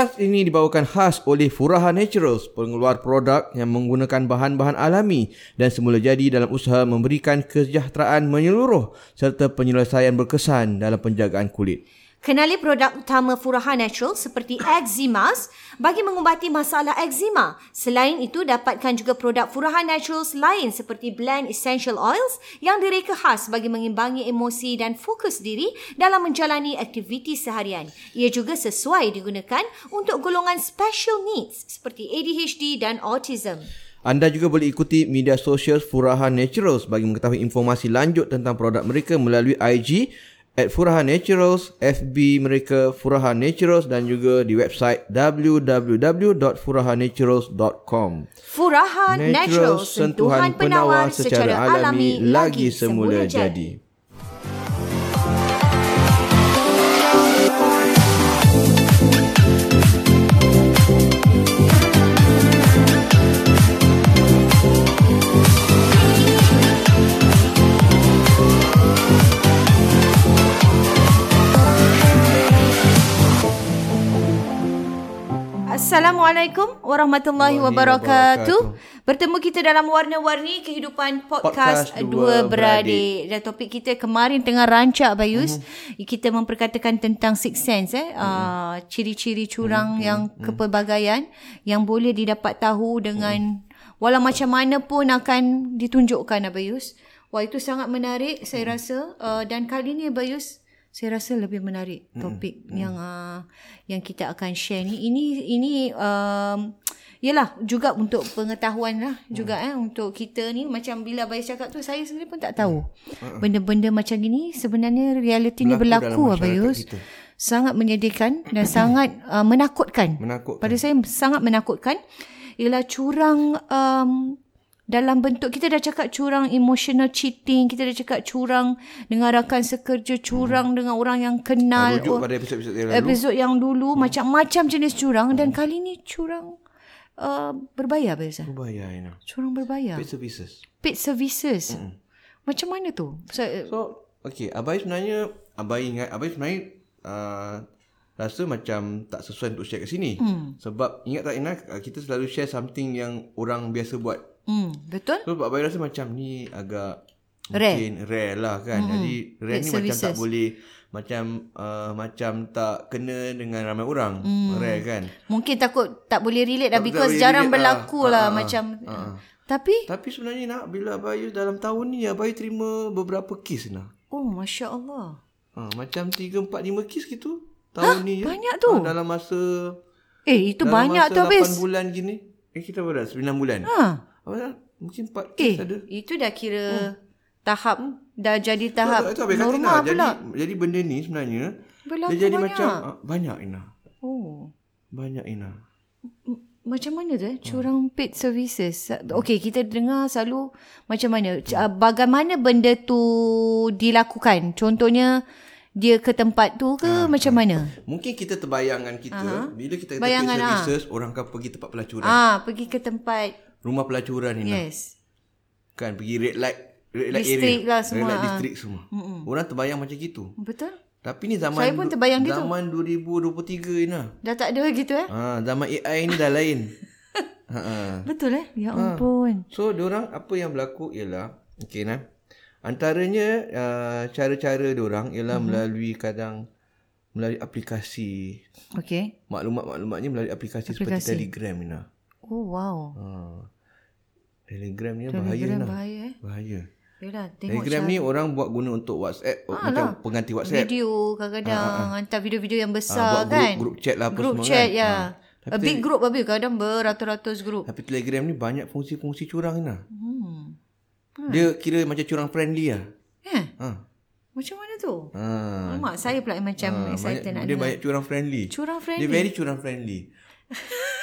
Podcast ini dibawakan khas oleh Furaha Naturals, pengeluar produk yang menggunakan bahan-bahan alami dan semula jadi dalam usaha memberikan kesejahteraan menyeluruh serta penyelesaian berkesan dalam penjagaan kulit. Kenali produk utama Furaha Natural seperti Eczema bagi mengubati masalah eczema. Selain itu, dapatkan juga produk Furaha Naturals lain seperti blend essential oils yang direka khas bagi mengimbangi emosi dan fokus diri dalam menjalani aktiviti seharian. Ia juga sesuai digunakan untuk golongan special needs seperti ADHD dan autism. Anda juga boleh ikuti media sosial Furaha Naturals bagi mengetahui informasi lanjut tentang produk mereka melalui IG at Furaha Naturals, FB mereka Furaha Naturals dan juga di website www.furahanaturals.com. Furaha Naturals, sentuhan penawar secara alami lagi semula jadi. Assalamualaikum warahmatullahi wabarakatuh. Bertemu kita dalam warna-warni kehidupan podcast, Podcast Dua Dua Beradik. Dan topik kita kemarin tengah rancak Bayus. Mm-hmm. Kita memperkatakan tentang six sense eh. Mm-hmm. Uh, ciri-ciri curang mm-hmm. yang kepelbagaian yang boleh didapat tahu dengan mm-hmm. walau macam mana pun akan ditunjukkan Abayus. Wah itu sangat menarik saya mm-hmm. rasa uh, dan kali ni Abayus saya rasa lebih menarik topik mm. yang uh, yang kita akan share ni ini ini um, yalah juga untuk pengetahuan lah mm. juga eh untuk kita ni macam bila Abayus cakap tu saya sendiri pun tak tahu mm. benda-benda macam ni sebenarnya realiti ni berlaku Abayus sangat menyedihkan dan sangat uh, menakutkan. Menakutkan. pada saya sangat menakutkan ialah curang um, dalam bentuk kita dah cakap curang emotional cheating kita dah cakap curang dengan rakan sekerja curang hmm. dengan orang yang kenal Rujuk oh, pada episod-episod yang lalu. episod yang dulu hmm. macam-macam jenis curang hmm. dan kali ni curang uh, berbayar biasa Berbayar Ina. curang berbayar Paid services. paid services hmm. macam mana tu so, So, okay. Abai sebenarnya, Abai ingat, Abai sebenarnya uh, rasa macam tak sesuai untuk share kat sini. Hmm. Sebab ingat tak Ina, uh, kita selalu share something yang orang biasa buat. Hmm, betul So, Abai rasa macam ni agak Rare. mungkin rare lah kan. Hmm. Jadi, rare Paid ni macam tak services. boleh macam uh, macam tak kena dengan ramai orang. Hmm. Rare kan. mungkin takut tak boleh relate dah Tak- tak because boleh jarang relate, berlaku ah, lah ah, ah, macam ah. tapi Tapi sebenarnya nak bila Abai dalam tahun ni Abai terima beberapa kes nak. oh masya Allah Ha, macam 3 4 5 kes gitu tahun ni je. banyak tu? Ha, dalam masa eh itu dalam banyak masa tu habis 8 bulan gini. Eh kita berapa dah? 9 bulan. ha Apa? Mungkin 4 Eh, ada. itu dah kira tahap dah jadi tahap Itu Abang kata normal Ina, jadi, pula. jadi benda ni sebenarnya Berlaku dia jadi banyak. macam ah, banyak Ina. Oh. Banyak Ina. Macam mana tu eh? Curang paid services. Okay, kita dengar selalu macam mana. Ah, Bagaimana benda tu dilakukan? Contohnya, dia ke tempat tu ke macam mana? Mungkin kita terbayangkan kita uh-huh. bila kita kata Bayangan, paid services orang akan pergi tempat pelacuran. Ah, pergi ke tempat. Rumah pelacuran Ina. Yes. Kan pergi red light red light District area. lah semua, Red light district semua. Mm-mm. Orang terbayang macam gitu. Betul? Tapi ni zaman Saya pun terbayang gitu. zaman 2023 Ina. Dah tak ada gitu eh? Ha, zaman AI ni dah lain. ha, ha. Betul eh? Ya ampun. So, orang apa yang berlaku ialah, okay nah. Antaranya uh, cara-cara orang ialah mm-hmm. melalui kadang melalui aplikasi. Okay. Maklumat-maklumatnya melalui aplikasi, Aplikasi. seperti Telegram Ina. Oh, wow. Ha. Telegram ni Telegram bahaya Ina. bahaya eh? Bahaya. Tengok Telegram ni orang buat guna untuk WhatsApp, Ah, macam lah. pengganti WhatsApp. video kadang-kadang hantar video-video yang besar buat kan Grup, grup chat lah apa group semua chat kan. ya Ha. a big group habis kadang beratus-ratus group Tapi Telegram ni banyak fungsi-fungsi curang Ina. hmm. Dia kira macam curang friendly lah. eh Ha. macam mana tu Ha. Alamak, saya pula macam Ha, excited banyak, nak dia dengar. banyak curang friendly. Curang Dia friendly? very curang friendly.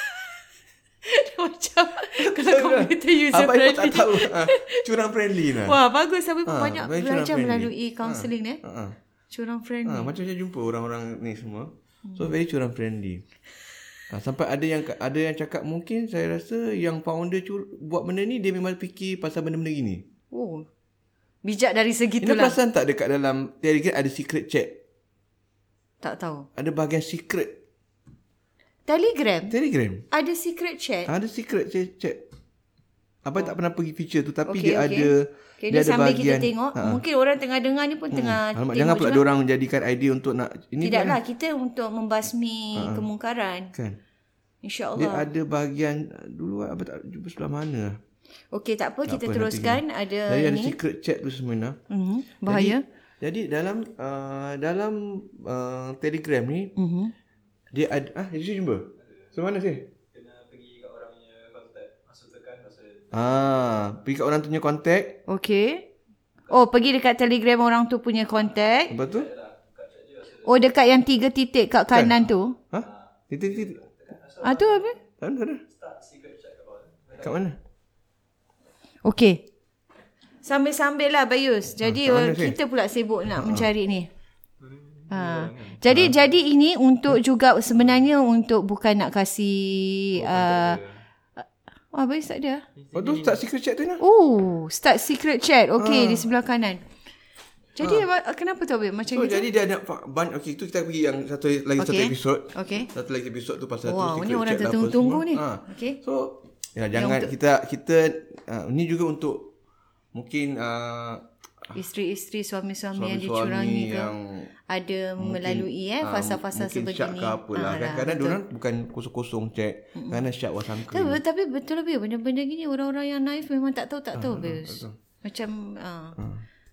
macam kalau komputer user Abang pun tak friendly. tahu. Ha, curang friendly lah. Wah, bagus. Saya pun Ha, banyak belajar friendly. melalui counselling ni. eh. Ha, ha. Curang friendly. Ha, macam saya jumpa orang-orang ni semua. So very curang friendly. Ha, sampai ada yang ada yang cakap mungkin saya rasa yang founder cur, buat benda ni dia memang fikir pasal benda-benda gini. Oh. Bijak dari Ina segitulah. perasan tak dekat dalam Telegram ada secret chat? Tak tahu. Ada bahagian secret. Telegram. Telegram. Ada secret chat. Ada secret chat. Abang tak pernah pergi feature tu tapi Okey, dia okey. ada Okay, dia ada sambil bahagian. kita tengok. Mungkin orang tengah dengar ni pun tengah Alamak, tengok jangan pula juga. orang menjadikan idea untuk nak ini Tidaklah, kita untuk membasmi kemungkaran. kan. Dia InsyaAllah. ada bahagian dulu apa tak jumpa sebelah mana. Okey, tak apa. Kita apa, teruskan. Ada Jadi ada ni. secret chat tu semua. Mhm, Bahaya. Jadi dalam uh, dalam uh, Telegram ni Mhm. Dia ada ah dia jumpa. So mana sih? Ah, pergi kat orang tu punya kontak. Okey. Oh, pergi dekat telegram orang tu punya kontak. Lepas tu? Oh, dekat yang tiga titik kat kanan tu. Ha? Titik titik. Ah, tu apa? Tak ada, ada. Kat mana? Okey. Sambil-sambil lah Bayus. Jadi kat Syed? kita pula sibuk nak mencari ni. Ha. Jadi jadi ini untuk juga sebenarnya untuk bukan nak kasih uh, Oh, Bayus tak ada. Oh tu start secret chat tu nah. Oh, start secret chat. Okey, di sebelah kanan. Jadi apa- kenapa tu Bayus macam So gitu? jadi dia ada ban okey tu kita pergi yang satu lagi satu Okey. episod. Okey. Satu lagi episod tu pasal tu Wow, secret ni orang apa tertunggu-tunggu ni. Ha. Okey. So ya jangan kita kita uh, ni juga untuk mungkin uh, Isteri-isteri suami-suami yang dicurangi ke yang ada melalui eh ah, fasa-fasa mungkin syak sebegini. ke apalah Ah, kan. lah, Kadang betul. orang bukan kosong-kosong chat. Kadang syak wasangka. Tapi, tapi betul lebih benda-benda gini orang-orang yang naif memang tak tahu tak Ah, tahu Bez. Macam uh,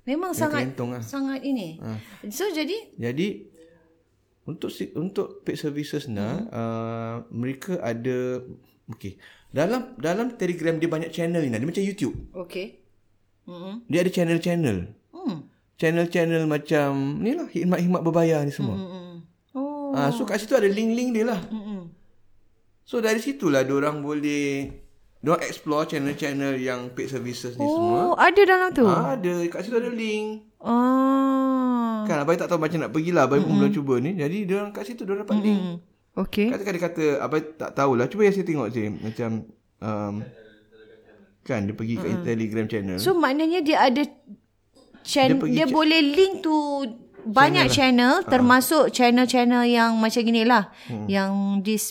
memang sangat kelentong lah. sangat ini. So jadi Jadi untuk untuk paid services nah Hmm. uh, mereka ada okey. Dalam dalam Telegram dia banyak channel ni. Dia macam YouTube. okey. Hmm. Dia ada channel-channel. Hmm. Channel-channel macam ni lah hikmat-hikmat berbayar ni semua. Hmm. Oh. Ah so kat situ ada link-link dia lah. Hmm. So dari situlah orang boleh orang explore channel-channel yang paid services ni semua. Oh, ada dalam tu. Ah, ada kat situ ada link. Ah. Kan abai tak tahu macam nak pergilah abai pun belum cuba ni. Jadi dia orang kat situ dia dapat link. Hmm. Okey. Katakan dia kata abai tak tahulah. Cuba yang saya tengok je macam um, kan dia pergi kat Telegram channel. So maknanya dia ada channel Dia dia, pergi boleh link tu banyak channel, lah. termasuk channel-channel yang macam gini lah. Hmm. Yang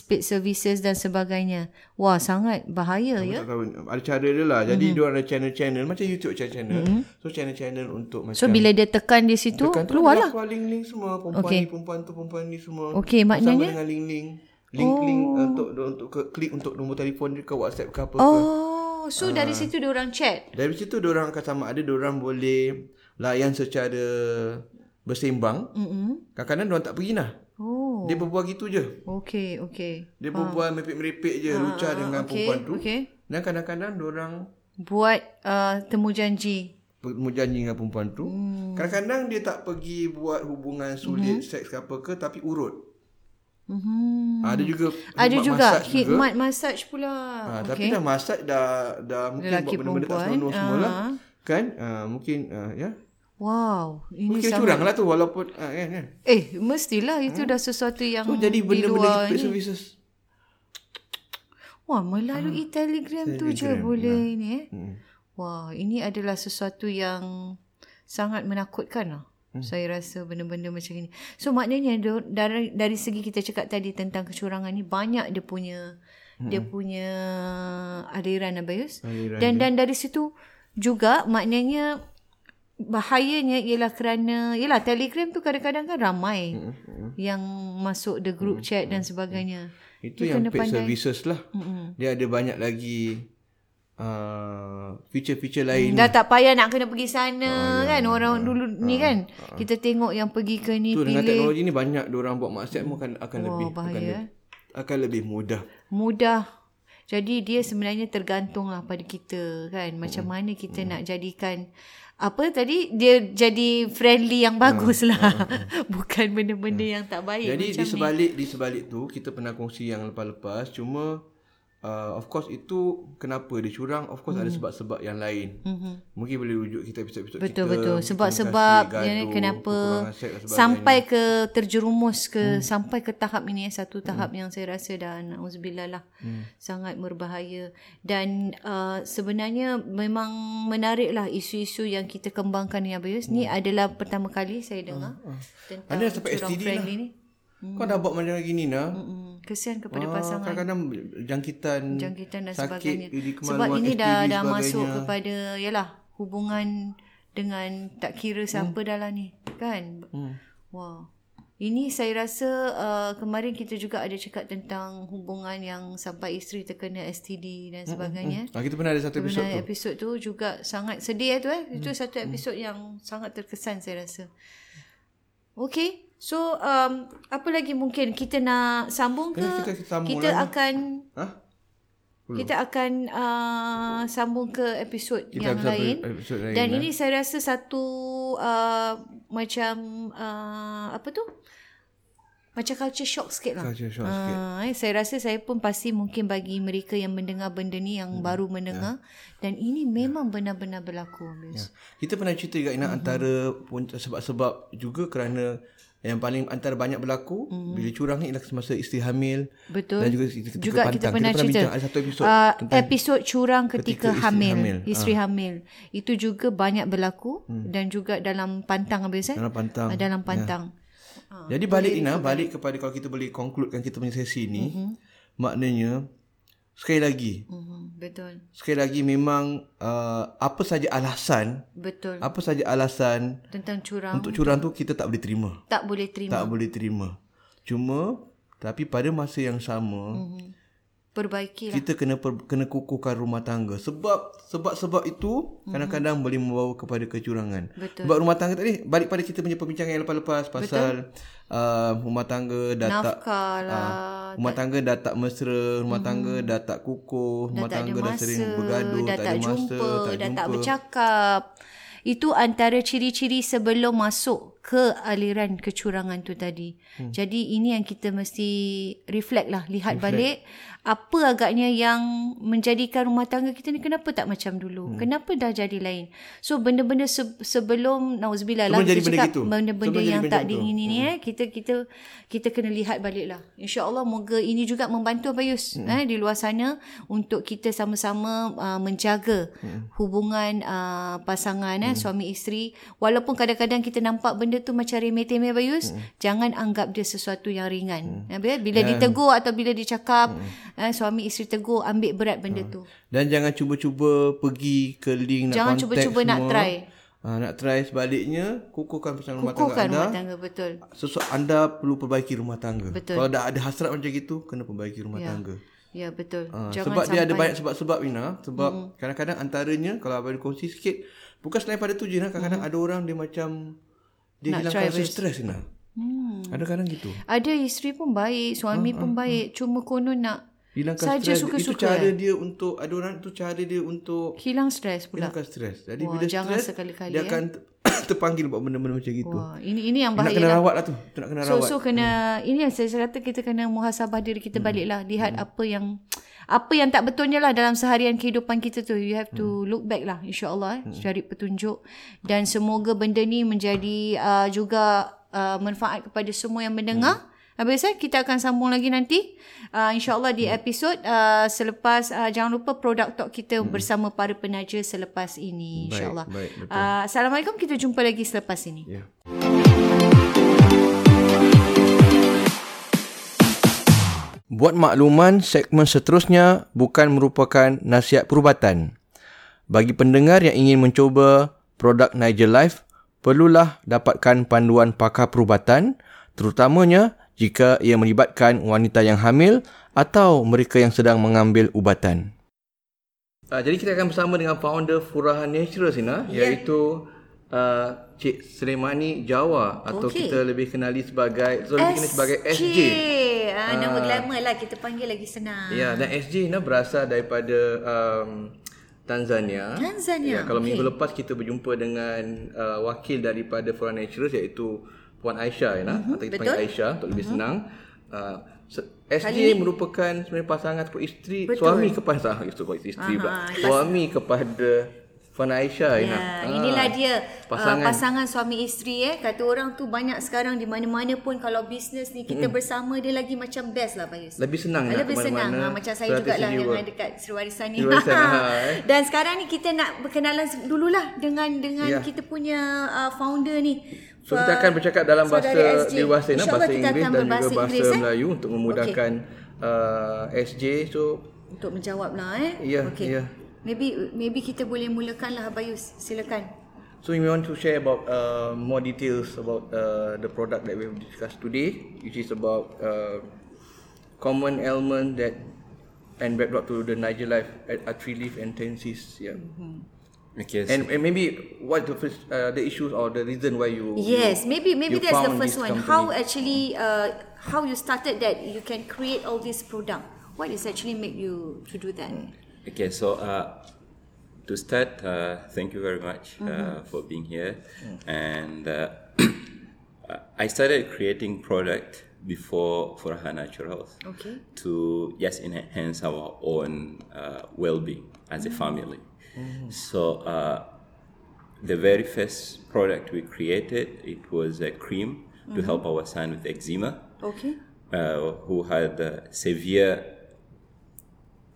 paid services dan sebagainya. Wah, sangat bahaya ya. tak tahu ada cara dia lah. Jadi dia orang ada channel-channel macam YouTube channel. So channel-channel untuk macam So bila dia tekan di situ, tu keluar dia lah. link-link semua perempuan Okey. ni perempuan tu perempuan ni semua. Okey, maknanya- Bersama dengan link-link. Link-link untuk untuk ke, klik untuk nombor telefon dia ke WhatsApp ke apa ke. Oh, so dari Ah. situ dia orang chat. Dari situ dia orang akan sama ada dia orang boleh layan secara bersembang. Mm-mm. Kadang-kadang dia orang tak pergi lah. Oh, Dia berbual gitu je. okey, okey. Dia berbual merepek-merepek je lucah dengan okey, perempuan tu. okey. Dan kadang-kadang dia orang Buat uh, temu janji. mau janji dengan perempuan tu. Hmm. Kadang-kadang dia tak pergi buat hubungan sulit Mhm. seks ke apa ke tapi urut. Mm-hmm. Ada juga Ada juga massage khidmat massage pula. Ha, Tapi dah masak dah dah mungkin Lelaki buat benda-benda tak perempuan. senonoh semua lah. Ah. Kan? Uh, mungkin uh, ya. Wow, ini Mungkin sangat curang lah tu walaupun uh, kan, kan. Eh, mestilah itu dah sesuatu yang So jadi di benda-benda luar paid ni. services. Wah, melalui telegram, tu je Telegram, boleh ni eh. Hmm. Wah, ini adalah sesuatu yang sangat menakutkan lah. Hmm. Saya rasa benda-benda macam ini. So maknanya dari dari segi kita cakap tadi tentang kecurangan ni banyak dia punya hmm. dia punya aliran Abayus. Aliran Dan dan dari situ juga maknanya bahayanya ialah kerana ialah Telegram tu kadang-kadang kan ramai Hmm. yang masuk the group chat dan sebagainya. Itu Dia yang paid pandai. services lah. Mm-hmm. Dia ada banyak lagi uh, feature-feature lain. Dah tak payah nak kena pergi sana oh, kan orang dulu ni kan. Kita tengok yang pergi ke ni tu dengan pilih teknologi ni banyak orang buat maksiat pun akan akan Wah, lebih akan, bahaya, lebih, eh. akan lebih mudah. mudah. Jadi dia sebenarnya tergantunglah pada kita kan. Macam mana kita nak jadikan apa tadi dia jadi friendly yang bagus lah. Bukan benda-benda yang tak baik Jadi macam di sebalik di sebalik tu kita pernah kongsi yang lepas-lepas cuma uh, of course itu kenapa dia curang of course mm. ada sebab-sebab yang lain. Mm-hmm. Mungkin boleh rujuk kita episod-episod Hmm. Betul kita. betul. komunikasi, Sebab-sebab ya, gaduh, kenapa dan sebagainya. sampai ke terjerumus ke hmm. sampai ke tahap ini satu tahap hmm. yang saya rasa dah nauzubillah lah. Hmm. Sangat berbahaya dan uh, sebenarnya memang menariklah isu-isu yang kita kembangkan ni Abayus. Hmm. Ni adalah pertama kali saya dengar hmm. tentang Ada sampai STD friendly lah. ni. Kau dah buat macam gini nah. Mm-mm. Kesian kepada Ah, pasangan kadang-kadang jangkitan, jangkitan dan sakit sebagainya. di Sebab ini dah dah sebagainya. masuk kepada yalah hubungan dengan tak kira siapa Hmm. dah lah ni kan. Hmm. Wah. Ini saya rasa uh, kemarin kita juga ada cakap tentang hubungan yang sampai isteri terkena STD dan sebagainya. Ah, kita pernah ada satu episod tu. episod tu juga sangat sedih tu eh. Itu satu episod yang sangat terkesan saya rasa. Okay. So um, apa lagi mungkin kita nak sambung ke? Kita- kita kita lagi. akan Ha? kita akan uh, sambung ke episod Kita yang lain. episod lain, Dan eh. ini saya rasa satu uh, macam uh, apa tu? Macam culture shock sikit lah. Culture shock sikit. Ah, eh, saya rasa saya pun pasti mungkin bagi mereka yang mendengar benda ni yang Hmm. baru mendengar dan ini memang benar-benar berlaku. Miss. Kita pernah cerita juga Ina antara pun- sebab-sebab juga kerana yang paling antara banyak berlaku bila curang ni ialah semasa isteri hamil Betul. dan juga ketika juga pantang. kita pernah cerita bincang ada satu episod uh, tentang episod curang ketika, ketika isteri hamil, hamil. isteri hamil itu juga banyak berlaku dan juga dalam pantang habis eh dalam pantang. Ah, dalam pantang Ah, Jadi balik Ina, balik kepada kalau kita boleh concludekan kita punya sesi ni, Mhm. maknanya sekali lagi, hmm, betul sekali lagi memang uh, apa saja alasan, betul apa saja alasan tentang curang untuk curang tu kita tak boleh terima. tak boleh terima Tak boleh terima. Cuma tapi pada masa yang sama Mhm. perbaiki lah kita kena per, kena kukuhkan rumah tangga sebab sebab sebab itu kadang-kadang boleh membawa kepada kecurangan. Betul. Sebab rumah tangga tadi balik pada kita punya perbincangan yang lepas-lepas pasal uh, rumah tangga dah tak nafkah lah Ah, rumah tangga dah tak mesra, rumah tangga dah tak kukuh, rumah dah tak ada tangga dah masa sering bergaduh, dah tak tak ada masa, jumpa tak dah jumpa. tak bercakap itu antara ciri-ciri sebelum masuk ke aliran kecurangan tu tadi. Hmm. Jadi ini yang kita mesti reflect lah, lihat reflect. balik apa agaknya yang menjadikan rumah tangga kita ni kenapa tak macam dulu? Hmm. Kenapa dah jadi lain? So benda-benda se- sebelum nauzubillah lah jadi kita benda cakap gitu. benda-benda Sebelum yang macam tak diingini ni eh kita kita kita kena lihat balik lah. InsyaAllah moga ini juga membantu Abayus hmm. eh di luar sana untuk kita sama-sama uh, menjaga hmm. hubungan uh, pasangan eh suami isteri walaupun kadang-kadang kita nampak benda tu macam remeh-temeh Abayus hmm. jangan anggap dia sesuatu yang ringan. Hmm. Bila ditegur atau bila dicakap hmm. eh suami isteri tegur ambil berat benda tu. Dan jangan cuba-cuba pergi ke link nak Jangan contact cuba-cuba nak semua. try. Ha, nak try sebaliknya kukuhkan pasal rumah tangga Kukuhkan anda. rumah tangga betul. Sesuatu anda perlu perbaiki rumah tangga. Betul. Kalau dah ada hasrat macam gitu kena perbaiki rumah Ya. tangga. Ya betul. Ha, Jangan sebab sampai dia ada banyak sebab-sebab Ina sebab mm. kadang-kadang antaranya kalau abang kongsi sikit bukan selain pada tu je Ina kadang-kadang mm. ada orang dia macam dia Nak hilangkan rasa stres Ina. Hmm. Ada kadang gitu. Ada isteri pun baik, suami pun baik, cuma konon nak Hilangkan Saja stres. suka-suka, Itu cara dia untuk ada orang tu cara dia untuk hilang stres pula. hilangkan stres. Jadi Wah, bila stres sekali-kali, dia eh. akan terpanggil buat benda-benda macam gitu. Wah, ini ini yang Nak bahaya kena lah. rawat lah tu. Tu nak kena So rawat. so kena ini yang saya kata kita kena muhasabah diri kita balik lah, lihat apa yang apa yang tak betulnya lah dalam seharian kehidupan kita tu. You have to look back lah insya-Allah eh, cari petunjuk dan semoga benda ni menjadi uh, juga uh, manfaat kepada semua yang mendengar. Habis eh, kita akan sambung lagi nanti. Uh, InsyaAllah di episod uh, selepas, uh, jangan lupa produk talk kita bersama para penaja selepas ini. Baik, InsyaAllah. baik, betul. Uh, Assalamualaikum. Kita jumpa lagi selepas ini. Ya. Buat makluman, segmen seterusnya bukan merupakan nasihat perubatan. Bagi pendengar yang ingin mencuba produk Nigel Life, perlulah dapatkan panduan pakar perubatan, terutamanya jika ia melibatkan wanita yang hamil atau mereka yang sedang mengambil ubatan. Uh, jadi kita akan bersama dengan founder Furahan Natural Sina, yeah. iaitu uh, Cik Srimani Jawa atau Okey. kita lebih kenali sebagai so lebih kenali sebagai SJ. Ah, nama glamour lah. Kita panggil lagi senang. Ya, dan SJ ni berasal daripada um, Tanzania. Tanzania, Ya, kalau okey. minggu lepas kita berjumpa dengan uh, wakil daripada Foreign Naturals iaitu Puan Aisyah ya, mm-hmm, atau kita panggil betul. Aisyah untuk lebih senang. Uh, se- SJ merupakan sebenarnya pasangan ataupun isteri Betul. suami kepada isteri pula. Aha, Suami kepada Fana Aisyah Ya, Ina. inilah dia pasangan. pasangan. Uh, pasangan suami isteri eh. Kata orang tu banyak sekarang di mana-mana pun kalau bisnes ni kita mm. bersama dia lagi macam best lah Bayus. Lebih senang nak Lebih senang. Ha, macam saya jugalah jiwa. yang dekat Sri Warisan ni. Warisan, ha, eh. Dan sekarang ni kita nak berkenalan dululah dengan dengan Ya. kita punya uh, founder ni. So kita akan bercakap dalam bahasa SJ. dewasa InsyaAllah bahasa Inggeris dan juga bahasa Inggeris, eh. Melayu untuk memudahkan uh, SJ. So Untuk menjawab lah eh. Ya, Okey. ya. Maybe maybe kita boleh mulakan lah Bayus. Silakan. So we want to share about uh, more details about uh, the product that we have discussed today, which is about uh, common element that and backdrop to the Niger life at are three leaf and tensis. Yeah. Okay. And, and maybe what the first uh, the issues or the reason why you Yes, you, maybe maybe you that's the first one. company. How actually uh, how you started that you can create all this product. What is actually make you to do that? Okay, so uh, to start, uh, thank you very much uh, Mm-hmm. for being here. And uh, I started creating product before Furaha Naturals Okay. to just enhance our own uh, well-being as a family. So uh, the very first product we created, it was a cream to help our son with eczema. Okay. uh, who had uh, severe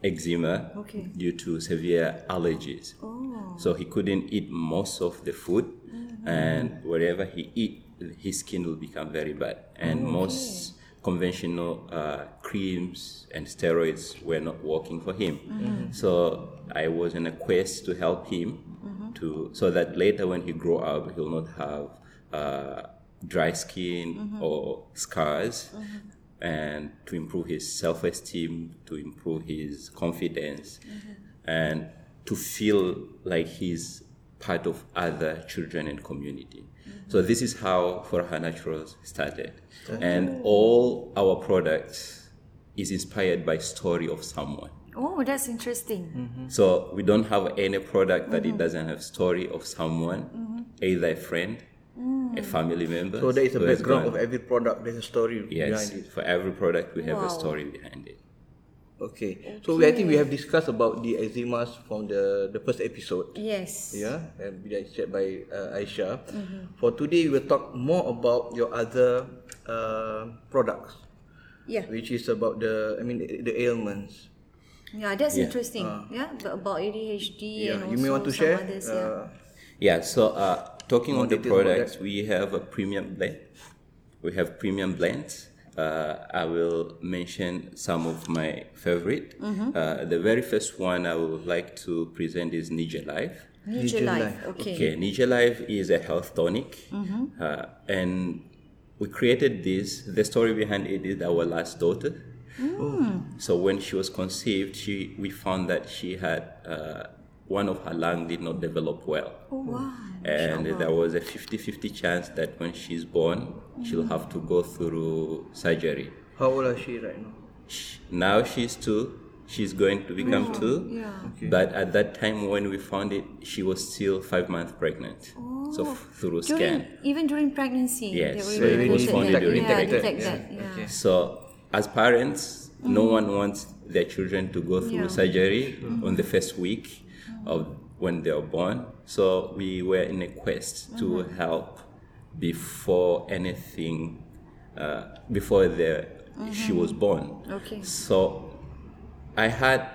eczema Okay. due to severe allergies. Oh. So he couldn't eat most of the food, mm-hmm. and wherever he eat, his skin will become very bad. And oh, most conventional uh, creams and steroids were not working for him. Mm-hmm. So I was in a quest to help him mm-hmm. to so that later when he grow up, he'll not have uh, dry skin or scars. And to improve his self esteem, to improve his confidence, mm-hmm. and to feel like he's part of other children and community. So mm-hmm. this is how Forha Naturals started. And all our products is inspired by story of someone. Oh, that's interesting. Mm-hmm. So we don't have any product that it doesn't have story of someone, either a friend, a family member. So there is a background of every product. There's a story Yes, behind it. for every product we have Wow. a story behind it. Okay. So we, I think we have discussed about the eczemas from the the first episode. Yes. Yeah, and be shared by uh, Aisha. For today, we will talk more about your other uh, products, Yeah. which is about the, I mean, the, the ailments. Yeah, that's Yeah. interesting. yeah, but about ADHD Yeah, and you may want to some share. others. yeah. Uh, Yeah, so uh, talking on the details about products, we have a premium blend. We have premium blends. Uh, I will mention some of my favorite. Mm-hmm. Uh, the very first one I would like to present is Niger Life. Nature Nature life. Life, Okay. Okay, Niger Life is a health tonic, uh, and we created this. The story behind it is our last daughter. So when she was conceived, she we found that she had uh, one of her lung did not develop well, Oh wow. and there was a 50-50 chance that when she's born, she'll mm. have to go through surgery. how old is she right now? Now she's two. She's going to become two. Yeah. But at that time when we found it, she was still five months pregnant. Oh. So f- through During, scan. even during pregnancy, Yes, they so it was found during yeah, pregnancy. detect Yeah. that. Yeah. So as parents, no mm. one wants their children to go through Yeah. surgery on the first week of when they are born. So we were in a quest to help before anything, uh, before the she was born. Okay. So I had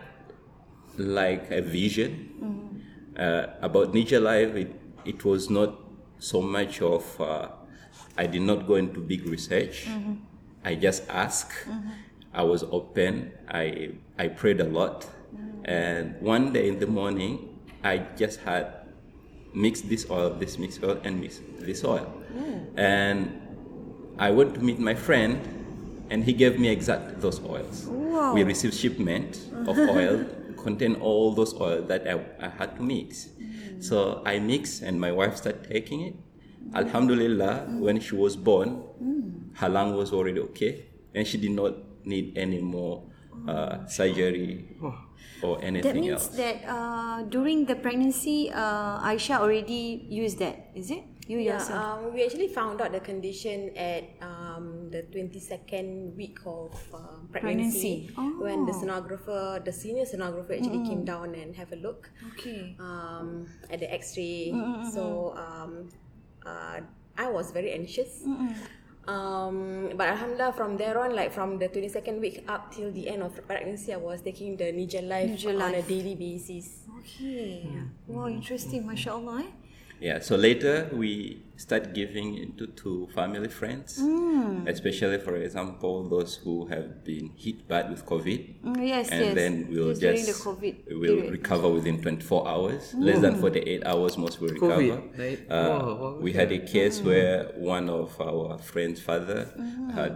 like a vision uh, about Niger Life. It, it was not so much of, uh, I did not go into big research. I just asked. I was open. I, I prayed a lot. And one day in the morning, I just had mixed this oil, this mixed oil, and mixed this oil. And I went to meet my friend, and he gave me exact those oils. Wow. We received shipment of oil contain all those oil that I, I had to mix. Mm. So I mixed, and my wife started taking it. Alhamdulillah, mm. when she was born, mm. her lung was already okay, and she did not need any more uh, surgery or That anything means else. that uh, during the pregnancy, uh, Aisha already used that, is it? You Yeah, yourself. um, we actually found out the condition at um, the 22nd week of um, pregnancy, Pregnancy. when the Oh. sonographer, the senior sonographer actually came down and have a look Okay. um, at the X-ray. So um, uh, I was very anxious. Um, but Alhamdulillah, from there on, like from the 22nd week up till the end of pregnancy, I was taking the Nigel Life Nigel on a Life. daily basis. Okay. Wow, interesting. Masya Allah. Eh? Yeah, so later we start giving into to family friends, Hmm. especially for example those who have been hit bad with COVID, Mm, yes, and yes. then we'll Yes, during just the COVID will period. recover within 24 hours, less than 48 hours most will COVID, recover. right? Uh, Wow, wow, we had a case Mm. where one of our friends' father Mm-hmm. had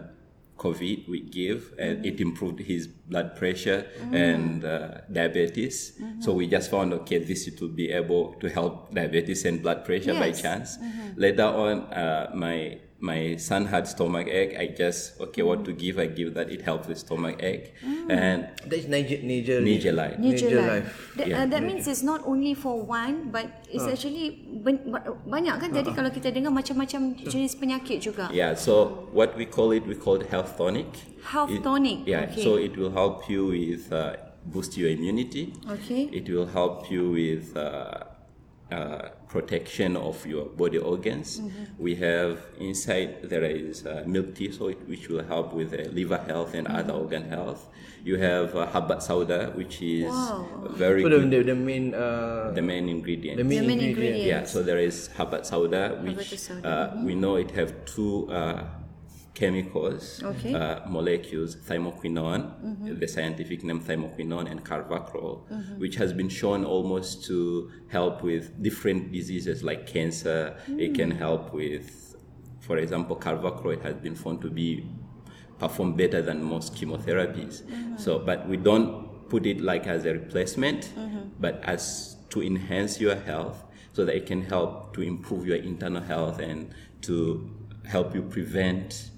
COVID. We gave, and Mm-hmm. it improved his blood pressure and uh, diabetes. Mm-hmm. So we just found okay, this will be able to help diabetes and blood pressure by Yes. chance. Later on, uh, my my son had stomach ache. I just okay, what to give? I give that. It helps with stomach ache and That's Niger, Niger. Niger Life. Nature Nature life. life. That, Yeah. uh, that means it's not only for one but it's actually ben, banyak kan jadi kalau kita dengar macam-macam jenis penyakit juga. Yeah, so what we call it, we call it health tonic. Health It- tonic, Yeah, okay. so it will help you with uh, boost your immunity. Okay. It will help you with uh, uh, protection of your body organs. Mm-hmm. We have inside there is uh, milk tea, so it, which will help with uh, liver health and other Mm-hmm. organ health. You have uh, habat sauda, which is Wow. very So the, good. the, the main uh, the main ingredient. the main, The main ingredient. ingredient. Yeah, so there is habat sauda, which Habatus sauda, uh, we know it have two uh, chemicals, Okay. uh, molecules, thymoquinone, mm-hmm. the scientific name thymoquinone, and carvacrol, mm-hmm. which has been shown almost to help with different diseases like cancer. It can mm. help with, for example, carvacrol. It has been found to be perform better than most chemotherapies. Mm-hmm. So, but we don't put it like as a replacement, but as to enhance your health so that it can help to improve your internal health and to help you prevent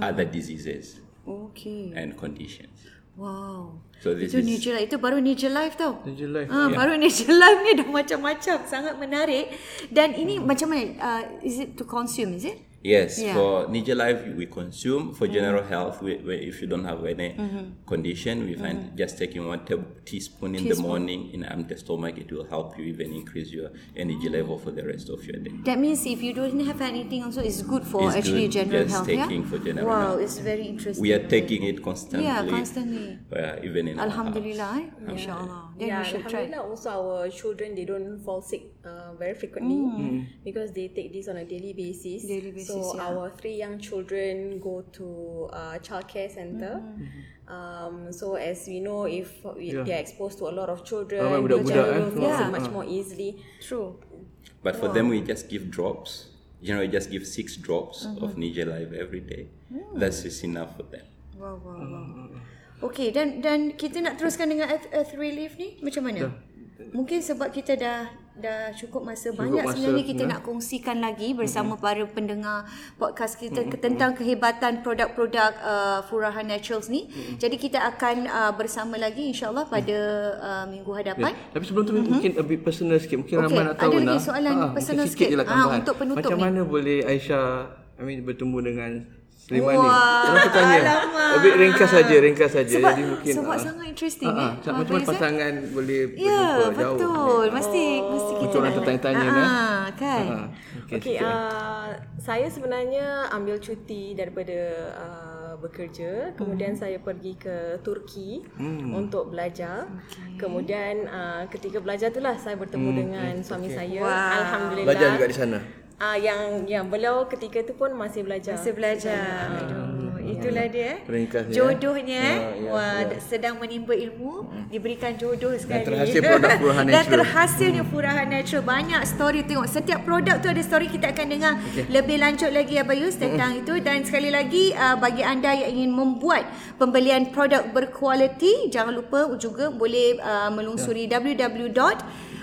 other diseases Okay. and conditions. Wow. So this itu is- Nature Life. Itu baru Nature Life tau. Nature Life, Ah, yeah. Baru Nature Life ni dah macam-macam. Sangat menarik. Dan ini macam mana? Uh, is it to consume, is it? Yes, Yeah. for Niger Life we consume. For mm-hmm. general health, we, we, if you don't have any mm-hmm. condition, we find mm-hmm. just taking one table, teaspoon in the morning in um, empty stomach, it will help you even increase your energy level for the rest of your day. That means if you don't have anything also, it's good for It's actually good general just health, taking yeah? for general wow, health. it's very interesting. We are taking it constantly. Yeah, constantly. Uh, even in Alhamdulillah, house. MasyaAllah. Then yeah, we should try. Alhamdulillah also our children they don't fall sick uh, very frequently because they take this on a daily basis. Mm. Daily basis, so yeah. our three young children go to uh, childcare center. Mm-hmm. Um, so as we know, if we, Yeah. they are exposed to a lot of children, Ramai the budak-budak, eh, will fall semua. sick much more easily. True. But for them, we just give drops. Generally, just give six drops Mm-hmm. of Niger Life every day. Mm. That's is enough for them. Wow, wow, wow. Okay, dan dan kita nak teruskan dengan Earth, Earth Relief ni macam mana? Mungkin sebab kita dah dah cukup masa cukup banyak masa, sebenarnya kita ya. nak kongsikan lagi bersama para pendengar podcast kita mm tentang kehebatan produk-produk uh, Furahan Naturals ni. Jadi kita akan uh, bersama lagi insyaallah pada uh, minggu hadapan. Tapi sebelum tu mungkin a bit personal sikit. Mungkin Okey, ramai nak tahu ada lagi nak. soalan Ah, personal sikit. lah Ah, tambahan. untuk penutup Macam ni. mana boleh Aisyah I mean, bertemu dengan Sulaiman ni? Orang tu tanya. alamak. A bit ringkas saja, ringkas saja. Sebab, Jadi mungkin sebab ah, sangat interesting ah, ah, eh. macam mana pasangan boleh Ya, berjumpa jauh. betul. Mesti mesti kita Untuk orang tertanya-tanya, kan? kan? Ah, okay, Okay, sikit. uh, saya sebenarnya ambil cuti daripada uh, bekerja, kemudian saya pergi ke Turki untuk belajar. Kemudian uh, ketika belajar itulah saya bertemu dengan suami saya. Wow. Alhamdulillah. Belajar juga di sana. Ah yang yang beliau ketika itu pun masih belajar. Masih belajar. Aduh, itulah dia. eh. Peringkasnya, eh. Jodohnya eh. Ya, ya, Wah, ya. sedang menimba ilmu, diberikan jodoh sekali. terhasil produk Furahan Dan Natural. terhasilnya Furahan Natural. Banyak story tengok. Setiap produk tu ada story kita akan dengar lebih lanjut lagi Abayus tentang itu dan sekali lagi uh, bagi anda yang ingin membuat pembelian produk berkualiti, jangan lupa juga boleh uh, melungsuri Ya. www.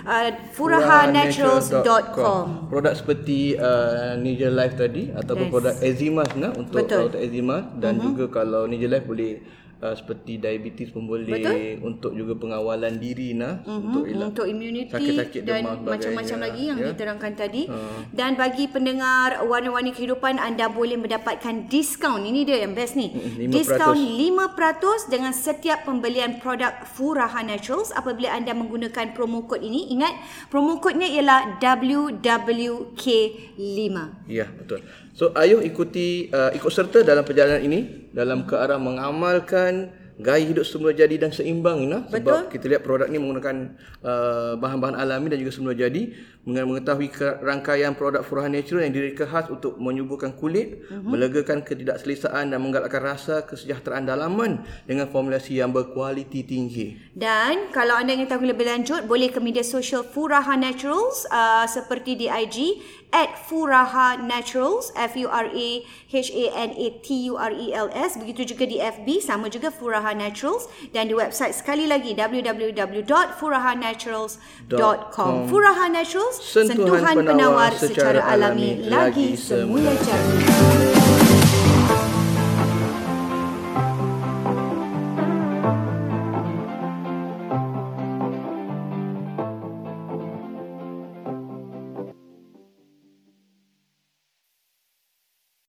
Uh, furahanaturals.com Produk seperti uh, Niger Life tadi ataupun Yes. produk eczema sebenarnya untuk Betul. Produk eczema. Dan juga kalau Niger Life boleh uh, seperti diabetes pun boleh Betul? untuk juga pengawalan diri nah Mhm, untuk elak untuk immunity sakit-sakit dan macam-macam lagi yang ya. diterangkan tadi. Dan bagi pendengar warna-warni kehidupan anda boleh mendapatkan diskaun. Ini dia yang best ni. Mm, 5%. Diskaun 5% dengan setiap pembelian produk Furaha Naturals apabila anda menggunakan promo kod ini. Ingat promo kodnya ialah WWK5. Ya, betul. So Ayuh ikuti uh, ikut serta dalam perjalanan ini dalam ke arah mengamalkan gaya hidup semula jadi dan seimbang Ina sebab Betul. kita lihat produk ni menggunakan uh, bahan-bahan alami dan juga semula jadi dengan mengetahui rangkaian produk Furaha Natural yang direka khas untuk menyuburkan kulit, uh-huh. melegakan ketidakselesaan dan menggalakkan rasa kesejahteraan dalaman dengan formulasi yang berkualiti tinggi. Dan kalau anda ingin tahu lebih lanjut, boleh ke media sosial Furaha Naturals uh, seperti di IG at Furaha Naturals F-U-R-A-H-A-N-A-T-U-R-E-L-S Begitu juga di FB sama juga Furaha Naturals dan di website sekali lagi www.furahanaturals.com Furaha Naturals Sentuhan penawar secara alami lagi semula jadi.